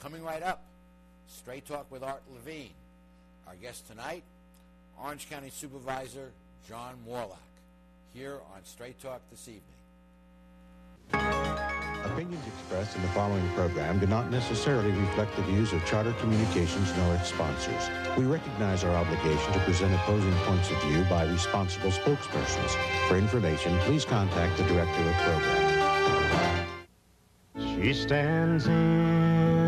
Coming right up, Straight Talk with Art Levine. Our guest tonight, Orange County Supervisor John Moorlach, here on Straight Talk this evening. Opinions expressed in the following program do not necessarily reflect the views of Charter Communications nor its sponsors. We recognize our obligation to present opposing points of view by responsible spokespersons. For information, please contact the director of program. She stands in the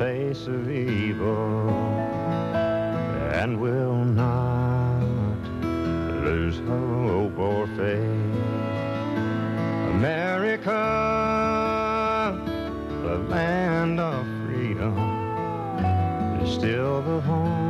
face of evil and will not lose hope or faith. America, the land of freedom, is still the home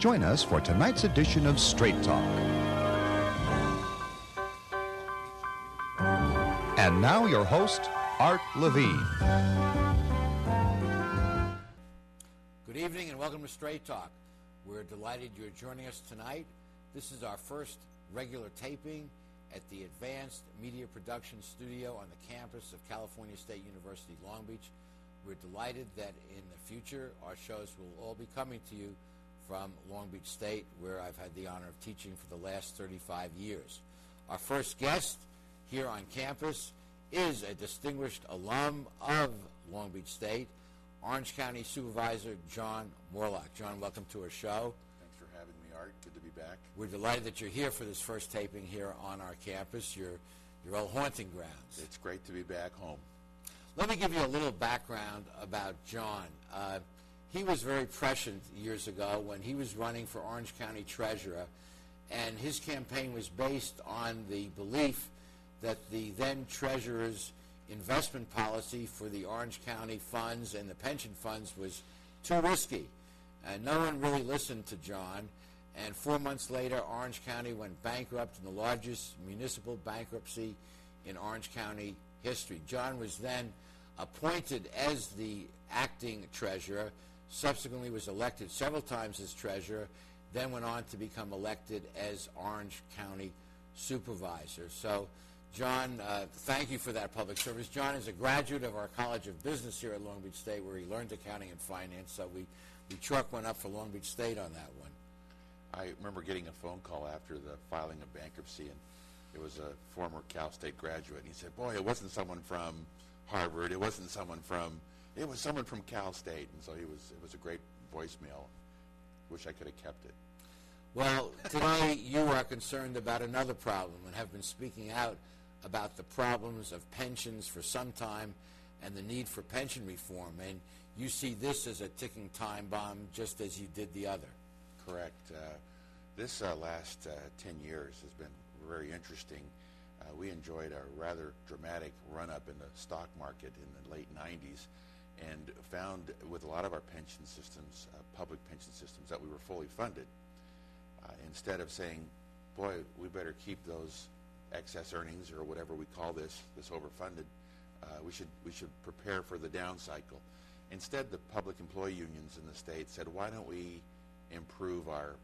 Join us for tonight's edition of Straight Talk. And now, your host, Art Levine. Good evening and welcome to Straight Talk. We're delighted you're joining us tonight. This is our first regular taping at the Advanced Media Production Studio on the campus of California State University Long Beach. We're delighted that in the future our shows will all be coming to you from Long Beach State, where I've had the honor of teaching for the last 35 years. Our first guest here on campus is a distinguished alum of Long Beach State, Orange County Supervisor John Moorlach. John, welcome to our show. Thanks for having me, Art. Good to be back. We're delighted that you're here for this first taping here on our campus, your, your old haunting grounds. It's great to be back home. Let me give you a little background about John. Uh, he was very prescient years ago when he was running for Orange County Treasurer, and his campaign was based on the belief that the then Treasurer's investment policy for the Orange County funds and the pension funds was too risky. And no one really listened to John. And four months later, Orange County went bankrupt in the largest municipal bankruptcy in Orange County history. John was then appointed as the acting treasurer, subsequently was elected several times as treasurer, then went on to become elected as Orange County supervisor. So, John, uh, thank you for that public service. John is a graduate of our College of Business here at Long Beach State, where he learned accounting and finance. So we, we chalk one up for Long Beach State on that one. I remember getting a phone call after the filing of bankruptcy, and it was a former Cal State graduate. And he said, "Boy, it wasn't someone from Harvard. It wasn't someone from. It was someone from Cal State." And so he was. It was a great voicemail. Wish I could have kept it. Well, today you are concerned about another problem and have been speaking out about the problems of pensions for some time and the need for pension reform. And you see this as a ticking time bomb, just as you did the other. Correct. Uh, this uh, last uh, 10 years has been very interesting. Uh, we enjoyed a rather dramatic run up in the stock market in the late 90s and found with a lot of our pension systems, uh, public pension systems, that we were fully funded. Uh, instead of saying, boy, we better keep those excess earnings or whatever we call this, this overfunded, uh, we, should, we should prepare for the down cycle. Instead, the public employee unions in the state said, why don't we improve our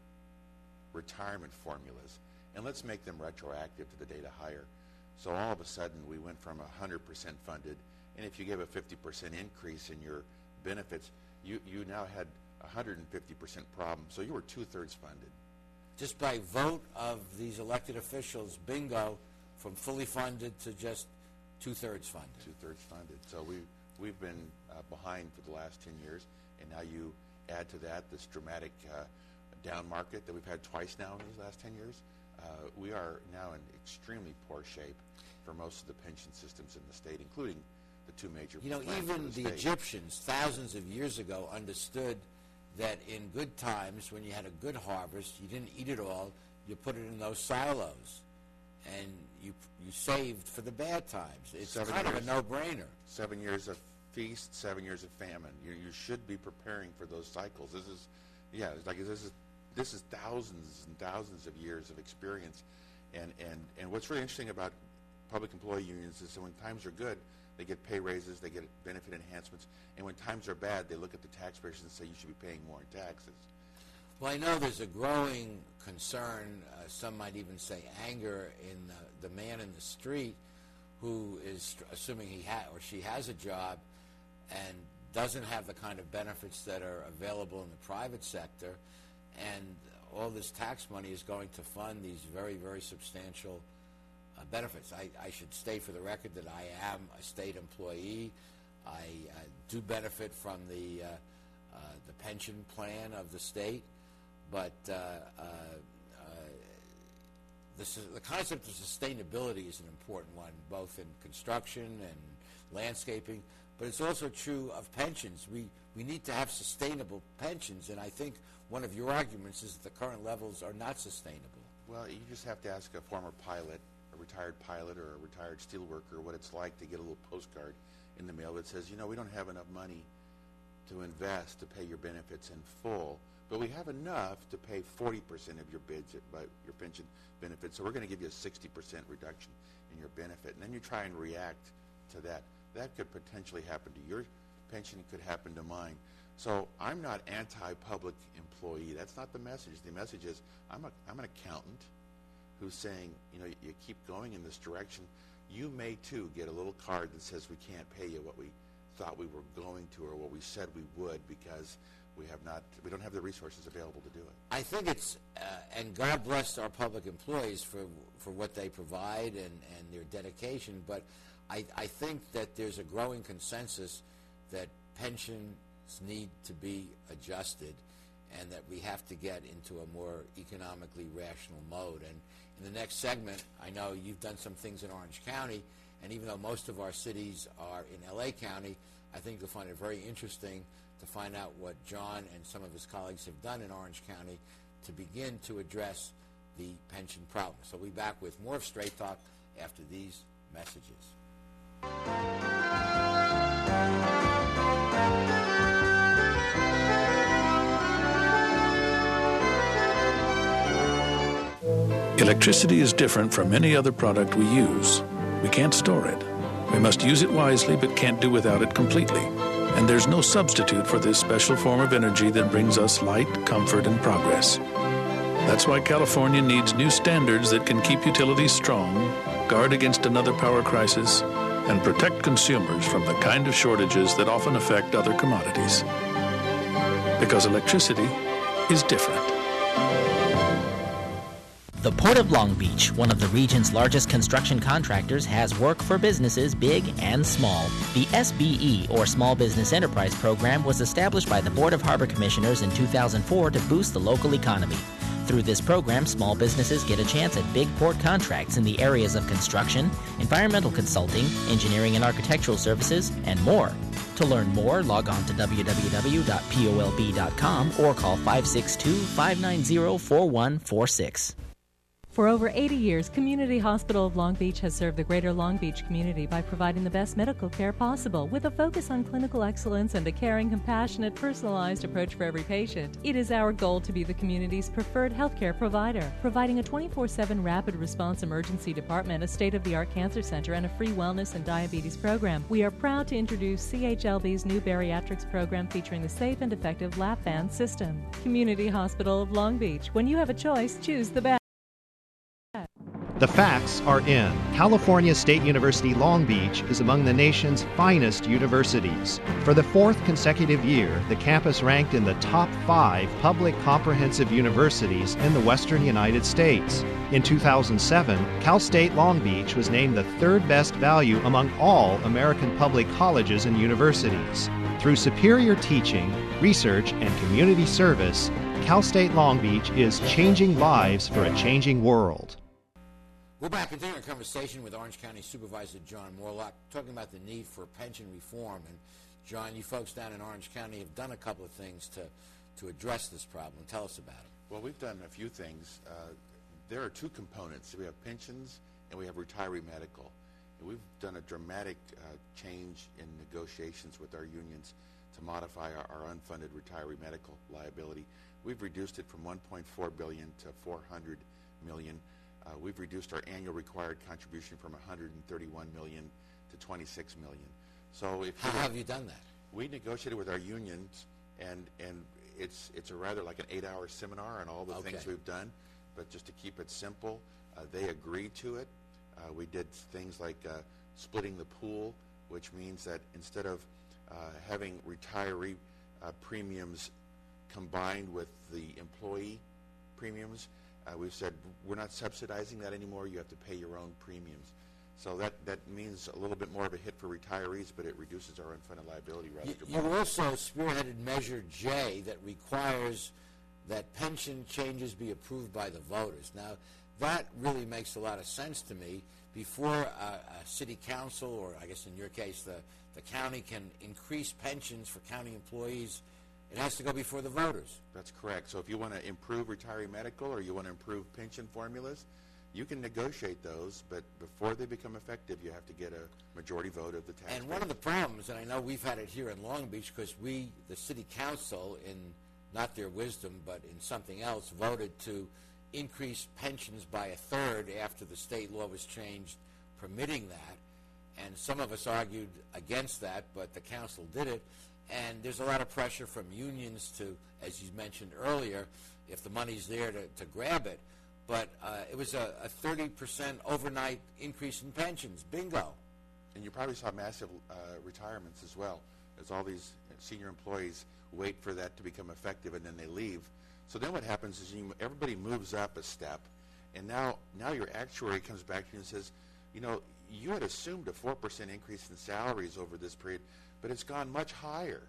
retirement formulas and let's make them retroactive to the of hire. So all of a sudden, we went from 100% funded, and if you gave a 50% increase in your benefits, you, you now had 150% problem. So you were two thirds funded. just by vote of these elected officials, bingo, from fully funded to just two-thirds funded. two-thirds funded. So we, we've been uh, behind for the last 10 years, and now you add to that this dramatic uh, down market that we've had twice now in the last 10 years. Uh, we are now in extremely poor shape for most of the pension systems in the state, including the two major You know, even in the. Egyptians, thousands of years ago, understood that in good times, when you had a good harvest, you didn't eat it all, you put it in those silos, and you you saved for the bad times. It's Seven kind years. of a no-brainer. seven years of feast, seven years of famine. You, you should be preparing for those cycles. This is, yeah, it's like this is this is thousands and thousands of years of experience, and and and what's really interesting about public employee unions is that when times are good, they get pay raises, they get benefit enhancements, and when times are bad, they look at the taxpayers and say you should be paying more in taxes. Well, I know there's a growing concern, uh, some might even say anger, in the, the man in the street who is assuming he ha- or she has a job and doesn't have the kind of benefits that are available in the private sector, and all this tax money is going to fund these very, very substantial uh, benefits. I, I should state for the record that I am a state employee. I uh, do benefit from the uh, uh, the pension plan of the state, but uh, uh, uh, the, the concept of sustainability is an important one, both in construction and landscaping. But it's also true of pensions. We we need to have sustainable pensions, and I think one of your arguments is that the current levels are not sustainable. Well, you just have to ask a former pilot, retired pilot or a retired steel worker what it's like to get a little postcard in the mail that says, you know, we don't have enough money to invest to pay your benefits in full, but we have enough to pay 40% of your bids by your pension benefits, so we're going to give you a 60% reduction in your benefit. And then you try and react to that. That could potentially happen to your pension, it could happen to mine. So I'm not anti-public employee. That's not the message. The message is I'm, a, I'm an accountant who's saying, you know, you keep going in this direction. You may too get a little card that says we can't pay you what we thought we were going to or what we said we would because we have not, we don't have the resources available to do it. I think it's, uh, and God bless our public employees for for what they provide and, and their dedication. But I, I think that there's a growing consensus that pensions need to be adjusted, and that we have to get into a more economically rational mode. And in the next segment, I know you've done some things in Orange County, and even though most of our cities are in LA County, I think you'll find it very interesting to find out what John and some of his colleagues have done in Orange County to begin to address the pension problem. So we'll be back with more of Straight Talk after these messages. Electricity is different from any other product we use. We can't store it. We must use it wisely, but can't do without it completely. And there's no substitute for this special form of energy that brings us light, comfort, and progress. That's why California needs new standards that can keep utilities strong, guard against another power crisis, and protect consumers from the kind of shortages that often affect other commodities. Because electricity is different. The Port of Long Beach, one of the region's largest construction contractors, has work for businesses big and small. The SBE, or Small Business Enterprise Program, was established by the Board of Harbor Commissioners in 2004 to boost the local economy. Through this program, small businesses get a chance at big port contracts in the areas of construction, environmental consulting, engineering and architectural services, and more. To learn more, log on to www.polb.com or call 562 590 4146. For over 80 years, Community Hospital of Long Beach has served the greater Long Beach community by providing the best medical care possible with a focus on clinical excellence and a caring, compassionate, personalized approach for every patient. It is our goal to be the community's preferred healthcare provider, providing a 24 7 rapid response emergency department, a state of the art cancer center, and a free wellness and diabetes program. We are proud to introduce CHLB's new bariatrics program featuring the safe and effective lap band system. Community Hospital of Long Beach. When you have a choice, choose the best. The facts are in. California State University Long Beach is among the nation's finest universities. For the fourth consecutive year, the campus ranked in the top five public comprehensive universities in the western United States. In 2007, Cal State Long Beach was named the third best value among all American public colleges and universities. Through superior teaching, research, and community service, Cal State Long Beach is changing lives for a changing world. We're back continuing our conversation with Orange County Supervisor John Moorlach, talking about the need for pension reform. And John, you folks down in Orange County have done a couple of things to, to address this problem. Tell us about it. Well, we've done a few things. Uh, there are two components. We have pensions and we have retiree medical. And we've done a dramatic uh, change in negotiations with our unions to modify our, our unfunded retiree medical liability. We've reduced it from 1.4 billion to 400 million. Uh, we've reduced our annual required contribution from 131 million to 26 million. So if How have you done that? we negotiated with our unions, and and it's it's a rather like an eight-hour seminar on all the things we've done. But just to keep it simple, uh, they agreed to it. Uh, we did things like uh, splitting the pool, which means that instead of uh, having retiree uh, premiums combined with the employee premiums, uh, we've said we're not subsidizing that anymore. You have to pay your own premiums. So that, that means a little bit more of a hit for retirees, but it reduces our unfunded liability rather You, you also spearheaded Measure J that requires that pension changes be approved by the voters. Now, that really makes a lot of sense to me. Before uh, a city council, or I guess in your case, the, the county can increase pensions for county employees, it has to go before the voters. That's correct. So if you want to improve retiree medical or you want to improve pension formulas, you can negotiate those, but before they become effective, you have to get a majority vote of the taxpayers. And one of the problems, and I know we've had it here in Long Beach, because we, the city council, in not their wisdom, but in something else, voted to increase pensions by a third after the state law was changed permitting that. And some of us argued against that, but the council did it. And there's a lot of pressure from unions to, as you mentioned earlier, if the money's there to, to grab it. But uh, it was a, a 30% overnight increase in pensions. Bingo. And you probably saw massive uh, retirements as well, as all these senior employees wait for that to become effective and then they leave. So then what happens is you, everybody moves up a step, and now now your actuary comes back to you and says, you know, you had assumed a four percent increase in salaries over this period, but it's gone much higher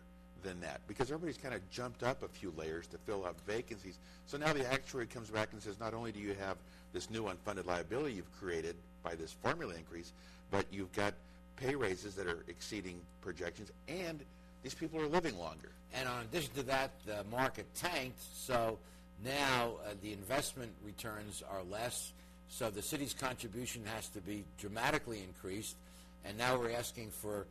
than that because everybody's kind of jumped up a few layers to fill up vacancies. So now the actuary comes back and says, not only do you have this new unfunded liability you've created by this formula increase, but you've got pay raises that are exceeding projections, and these people are living longer. And in addition to that, the market tanked, so now uh, the investment returns are less, so the city's contribution has to be dramatically increased, and now we're asking for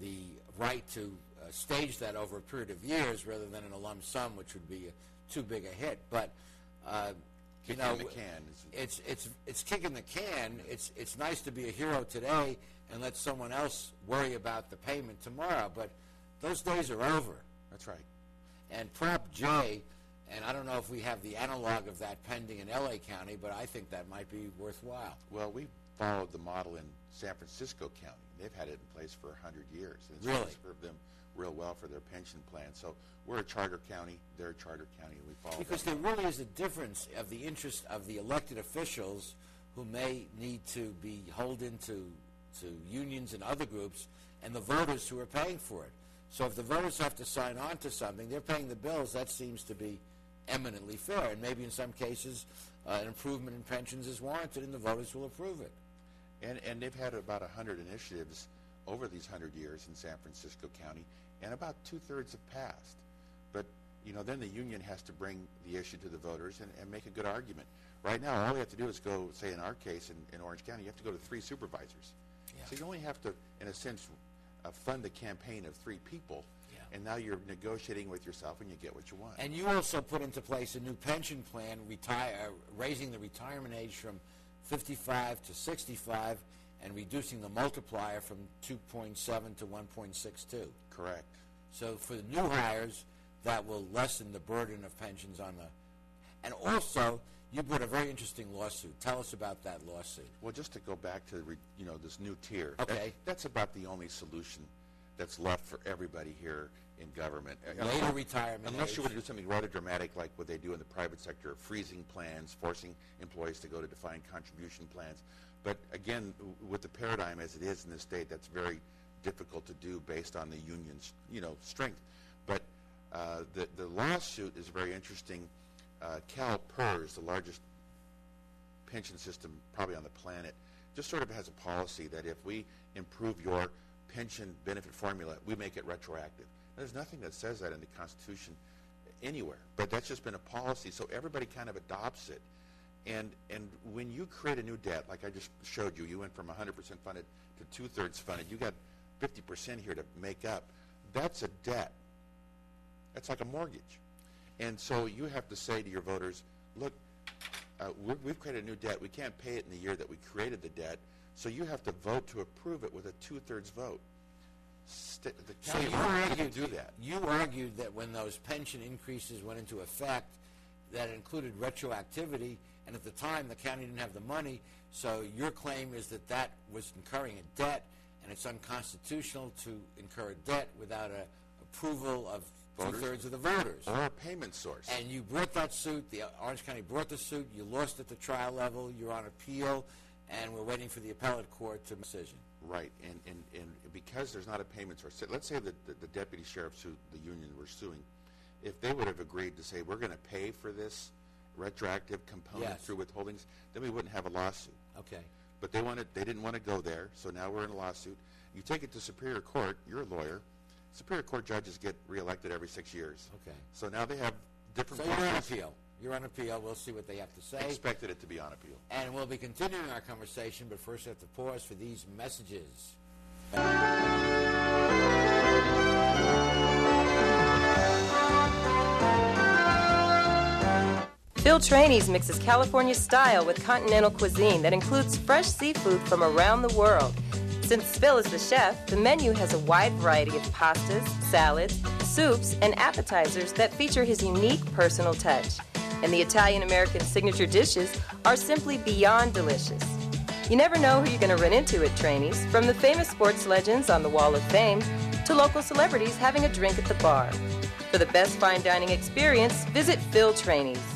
the right to uh, stage that over a period of years rather than in a lump sum, which would be a, too big a hit. But uh, you Kicking know, the can it's it's it's kicking the can. It's it's nice to be a hero today and let someone else worry about the payment tomorrow, but those days are over. That's right. And Prop J, and I don't know if we have the analog of that pending in LA County, but I think that might be worthwhile. Well, we followed the model in San Francisco County. They've had it in place for 100 years. And it's Really? served them real well for their pension plan. So we're a charter county. They're a charter county, and we follow Because there really is a difference of the interest of the elected officials who may need to be holden to, to unions and other groups and the voters who are paying for it. So if the voters have to sign on to something, they're paying the bills, that seems to be eminently fair. And maybe in some cases, uh, an improvement in pensions is warranted and the voters will approve it. And, and they've had about 100 initiatives over these 100 years in San Francisco County, and about two-thirds have passed. But, you know, then the union has to bring the issue to the voters and, and make a good argument. Right now, all we have to do is go, say in our case in, in Orange County, you have to go to three supervisors. So you only have to, in a sense, uh, fund a campaign of three people, and now you're negotiating with yourself and you get what you want. And you also put into place a new pension plan, retire, raising the retirement age from 55 to 65 and reducing the multiplier from 2.7 to 1.62. Correct. So for the new hires, that will lessen the burden of pensions on the. And also, you brought a very interesting lawsuit. Tell us about that lawsuit. Well, just to go back to re, you know this new tier. that- Okay. that's about the only solution that's left for everybody here in government. Later retirement Unless you want to do something rather dramatic like what they do in the private sector, freezing plans, forcing employees to go to defined contribution plans. But again, with the paradigm as it is in this state, that's very difficult to do based on the union's you know strength. But uh, the the lawsuit is very interesting. Uh, CalPERS, the largest pension system probably on the planet, just sort of has a policy that if we improve your pension benefit formula, we make it retroactive. There's nothing that says that in the Constitution anywhere, but that's just been a policy, so everybody kind of adopts it. And and when you create a new debt, like I just showed you, you went from 100% funded to two-thirds funded. You got 50% here to make up. That's a debt. That's like a mortgage. And so you have to say to your voters, look, uh, we've created a new debt. We can't pay it in the year that we created the debt, so you have to vote to approve it with a two-thirds vote. St- the So county you argued do that. You argued that when those pension increases went into effect, that included retroactivity, and at the time the county didn't have the money. So your claim is that that was incurring a debt, and it's unconstitutional to incur a debt without a approval of Voters? two thirds of the voters. Or a payment source. And you brought that suit. The Orange County brought the suit. You lost at the trial level. You're on appeal, and we're waiting for the appellate court to decision. Right, and, and, and because there's not a payment source, let's say that the, the deputy sheriffs who the union were suing, if they would have agreed to say, we're going to pay for this retroactive component Yes. through withholdings, then we wouldn't have a lawsuit. Okay. But they wanted, they didn't want to go there, so now we're in a lawsuit. You take it to Superior Court, you're a lawyer. Superior Court judges get reelected every six years. Okay. So now they have different. So you're on appeal. You're on appeal. We'll see what they have to say. Expected it to be on appeal. And we'll be continuing our conversation, but first we have to pause for these messages. Phil Trani's mixes California style with continental cuisine that includes fresh seafood from around the world. Since Phil is the chef, the menu has a wide variety of pastas, salads, soups, and appetizers that feature his unique personal touch. And the Italian American signature dishes are simply beyond delicious. You never know who you're going to run into at Trani's, from the famous sports legends on the Wall of Fame to local celebrities having a drink at the bar. For the best fine dining experience, visit Phil Trani's.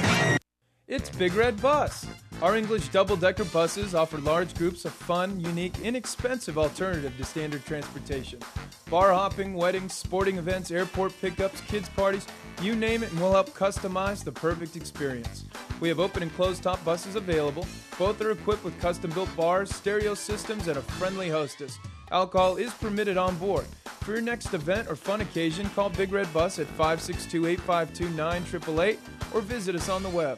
It's Big Red Bus. Our English double decker buses offer large groups a fun, unique, inexpensive alternative to standard transportation. Bar hopping, weddings, sporting events, airport pickups, kids' parties, you name it, and we'll help customize the perfect experience. We have open and closed top buses available. Both are equipped with custom built bars, stereo systems, and a friendly hostess. Alcohol is permitted on board. For your next event or fun occasion, call Big Red Bus at 562 852 9888 or visit us on the web.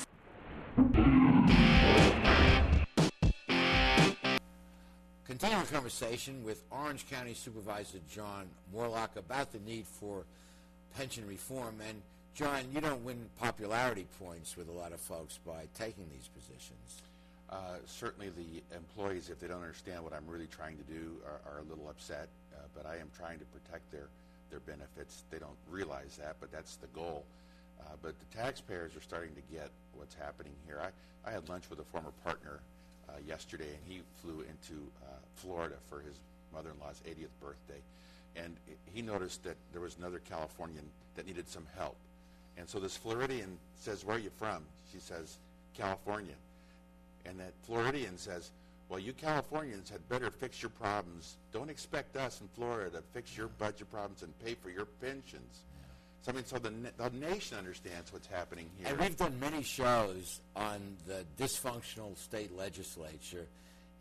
Continuing conversation with Orange County Supervisor John Moorlach about the need for pension reform. And John, you don't win popularity points with a lot of folks by taking these positions. Uh, certainly, the employees, if they don't understand what I'm really trying to do, are, are a little upset. Uh, but I am trying to protect their their benefits. They don't realize that, but that's the goal. Uh, but the taxpayers are starting to get what's happening here. I, I had lunch with a former partner uh, yesterday, and he flew into uh, Florida for his mother-in-law's 80th birthday, and he noticed that there was another Californian that needed some help. And so this Floridian says, "Where are you from?" She says, "California." And that Floridian says, Well, you Californians had better fix your problems. Don't expect us in Florida to fix your budget problems and pay for your pensions. So I mean, so the the nation understands what's happening here. And we've done many shows on the dysfunctional state legislature.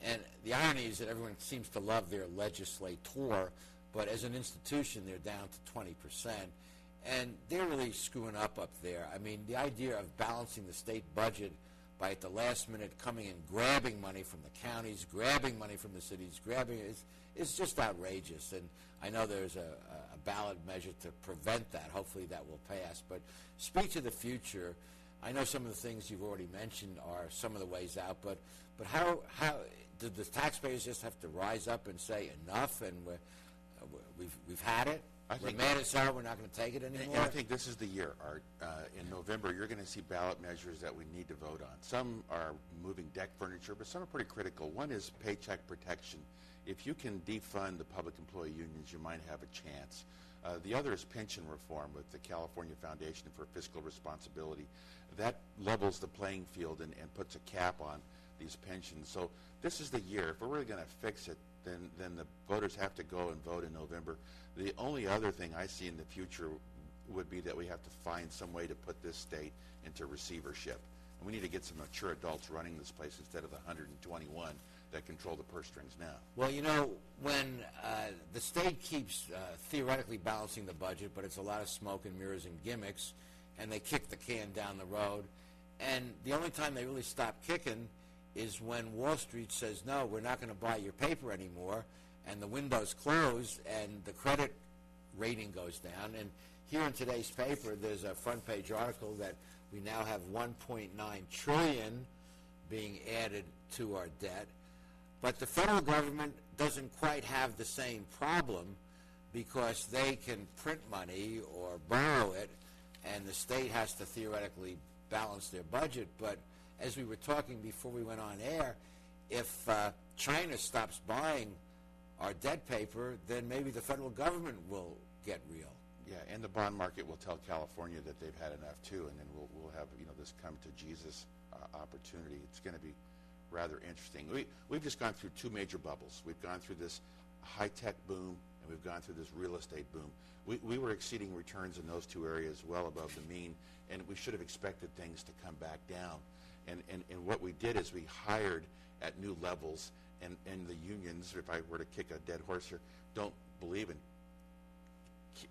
And the irony is that everyone seems to love their legislator, but as an institution, they're down to 20%. And they're really screwing up up there. I mean, the idea of balancing the state budget by at the last minute coming and grabbing money from the counties, grabbing money from the cities, grabbing it, is, is just outrageous. And I know there's a, a ballot measure to prevent that. Hopefully that will pass. But speak to the future. I know some of the things you've already mentioned are some of the ways out, but but how how did the taxpayers just have to rise up and say enough and we're, uh, we've we've had it? I we're think- mad as hell. We're not going to take it anymore. And I think this is the year, Art. Uh, in November, you're going to see ballot measures that we need to vote on. Some are moving deck furniture, but some are pretty critical. One is paycheck protection. If you can defund the public employee unions, you might have a chance. Uh, the other is pension reform with the California Foundation for Fiscal Responsibility. That levels the playing field and, and puts a cap on these pensions. So this is the year. If we're really going to fix it, then then the voters have to go and vote in November. The only other thing I see in the future would be that we have to find some way to put this state into receivership. And we need to get some mature adults running this place instead of the 121 that control the purse strings now. Well, you know, when uh, the state keeps uh, theoretically balancing the budget, but it's a lot of smoke and mirrors and gimmicks, and they kick the can down the road. And the only time they really stop kicking is when Wall Street says, no, we're not going to buy your paper anymore, and the windows close, and the credit rating goes down. And here in today's paper, there's a front page article that we now have 1.9 trillion being added to our debt. But the federal government doesn't quite have the same problem because they can print money or borrow it, and the state has to theoretically balance their budget. But as we were talking before we went on air, if uh, China stops buying our debt paper, then maybe the federal government will get real. Yeah, and the bond market will tell California that they've had enough too, and then we'll, we'll have you know this come to Jesus uh, opportunity. It's going to be rather interesting. We we've just gone through two major bubbles. We've gone through this high tech boom, and we've gone through this real estate boom. We we were exceeding returns in those two areas well above the mean, and we should have expected things to come back down. And and, and what we did is we hired at new levels, and and the unions, if I were to kick a dead horse here, don't believe in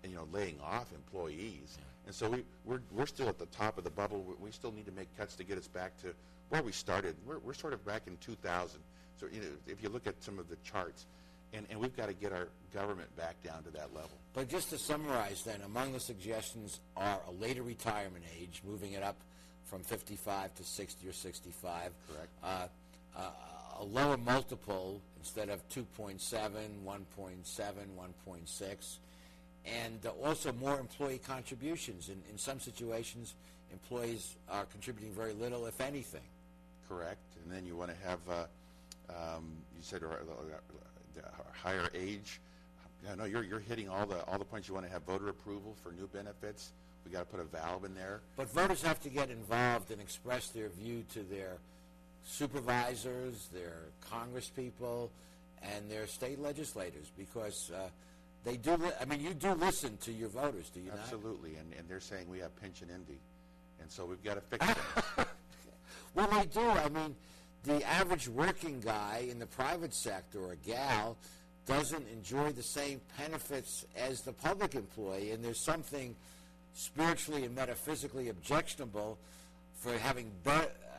you know laying off employees, and so we we're we're still at the top of the bubble. We, we still need to make cuts to get us back to where we started. We're we're sort of back in 2000. So you know if you look at some of the charts, and and we've got to get our government back down to that level. But just to summarize, then, among the suggestions are a later retirement age, moving it up from 55 to 60 or 65. Correct. Uh, uh, a lower multiple instead of 2.7, 1.7, 1.6, and uh, also more employee contributions. In, in some situations, employees are contributing very little, if anything. Correct. And then you want to have, uh, um, you said, uh, uh, higher age. Yeah, no, you're you're hitting all the all the points. You want to have voter approval for new benefits. We got to put a valve in there. But voters have to get involved and express their view to their supervisors, their congresspeople, and their state legislators because uh, they do. Li- I mean, you do listen to your voters, do you not? Absolutely, and and they're saying we have pension envy, and so we've got to fix that. Well, they do. I mean, the average working guy in the private sector or gal doesn't enjoy the same benefits as the public employee, and there's something spiritually and metaphysically objectionable for having. Be-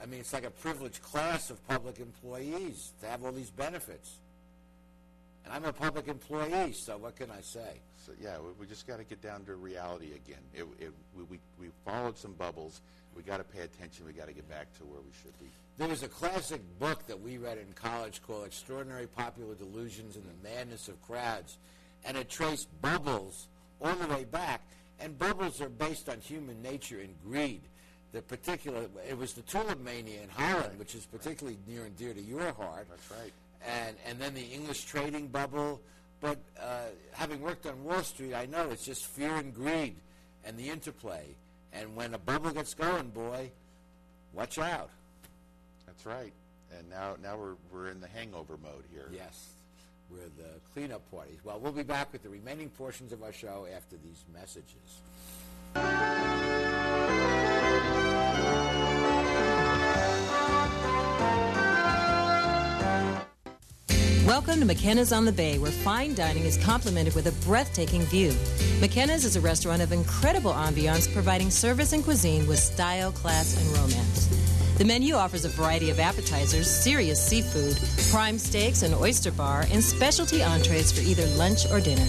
I mean, it's like a privileged class of public employees to have all these benefits. And I'm a public employee, so what can I say? So yeah, we, we just got to get down to reality again. It, it, we, we we followed some bubbles. We got to pay attention. We got to get back to where we should be. There was a classic book that we read in college called Extraordinary Popular Delusions and the Madness of Crowds, and it traced bubbles all the way back. And bubbles are based on human nature and greed. The particular, it was the tulip mania in Holland, which is particularly near and dear to your heart. That's right. And and then the English trading bubble. But uh, having worked on Wall Street, I know it's just fear and greed and the interplay. And when a bubble gets going, boy, watch out. That's right. and now now we're we're in the hangover mode here. Yes, we're the cleanup parties. Well, we'll be back with the remaining portions of our show after these messages. Welcome to McKenna's on the Bay, where fine dining is complemented with a breathtaking view. McKenna's is a restaurant of incredible ambiance, providing service and cuisine with style, class, and romance. The menu offers a variety of appetizers, serious seafood, prime steaks, an oyster bar, and specialty entrees for either lunch or dinner.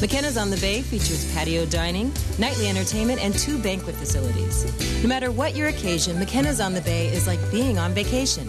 McKenna's on the Bay features patio dining, nightly entertainment, and two banquet facilities. No matter what your occasion, McKenna's on the Bay is like being on vacation.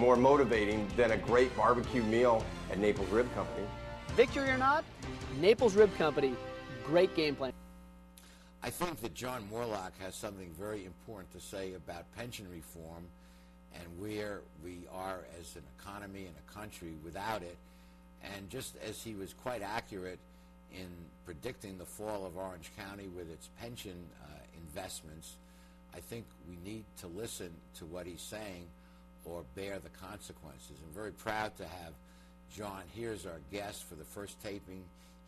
more motivating than a great barbecue meal at Naples Rib Company. Victory or not, Naples Rib Company, great game plan. I think that John Moorlach has something very important to say about pension reform and where we are as an economy and a country without it. And just as he was quite accurate in predicting the fall of Orange County with its pension uh, investments, I think we need to listen to what he's saying or bear the consequences. I'm very proud to have John here as our guest for the first taping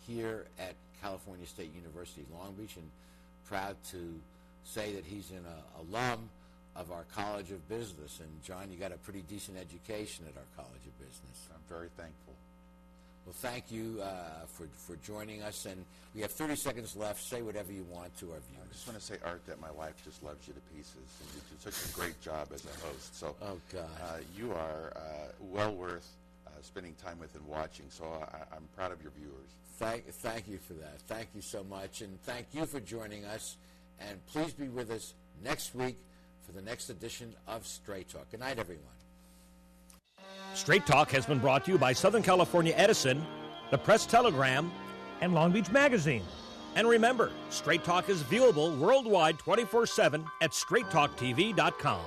here at California State University Long Beach, and proud to say that he's an uh, alum of our College of Business. And John, you got a pretty decent education at our College of Business. I'm very thankful. Well, thank you uh, for for joining us, and we have 30 seconds left. Say whatever you want to our viewers. I just want to say, Art, that my wife just loves you to pieces, and you do such a great job as a host. So, oh God, uh, you are uh, well worth uh, spending time with and watching. So, I, I'm proud of your viewers. Thank, thank you for that. Thank you so much, and thank you for joining us. And please be with us next week for the next edition of Straight Talk. Good night, everyone. Straight Talk has been brought to you by Southern California Edison, the Press Telegram, and Long Beach Magazine. And remember, Straight Talk is viewable worldwide 24 7 at straighttalktv.com.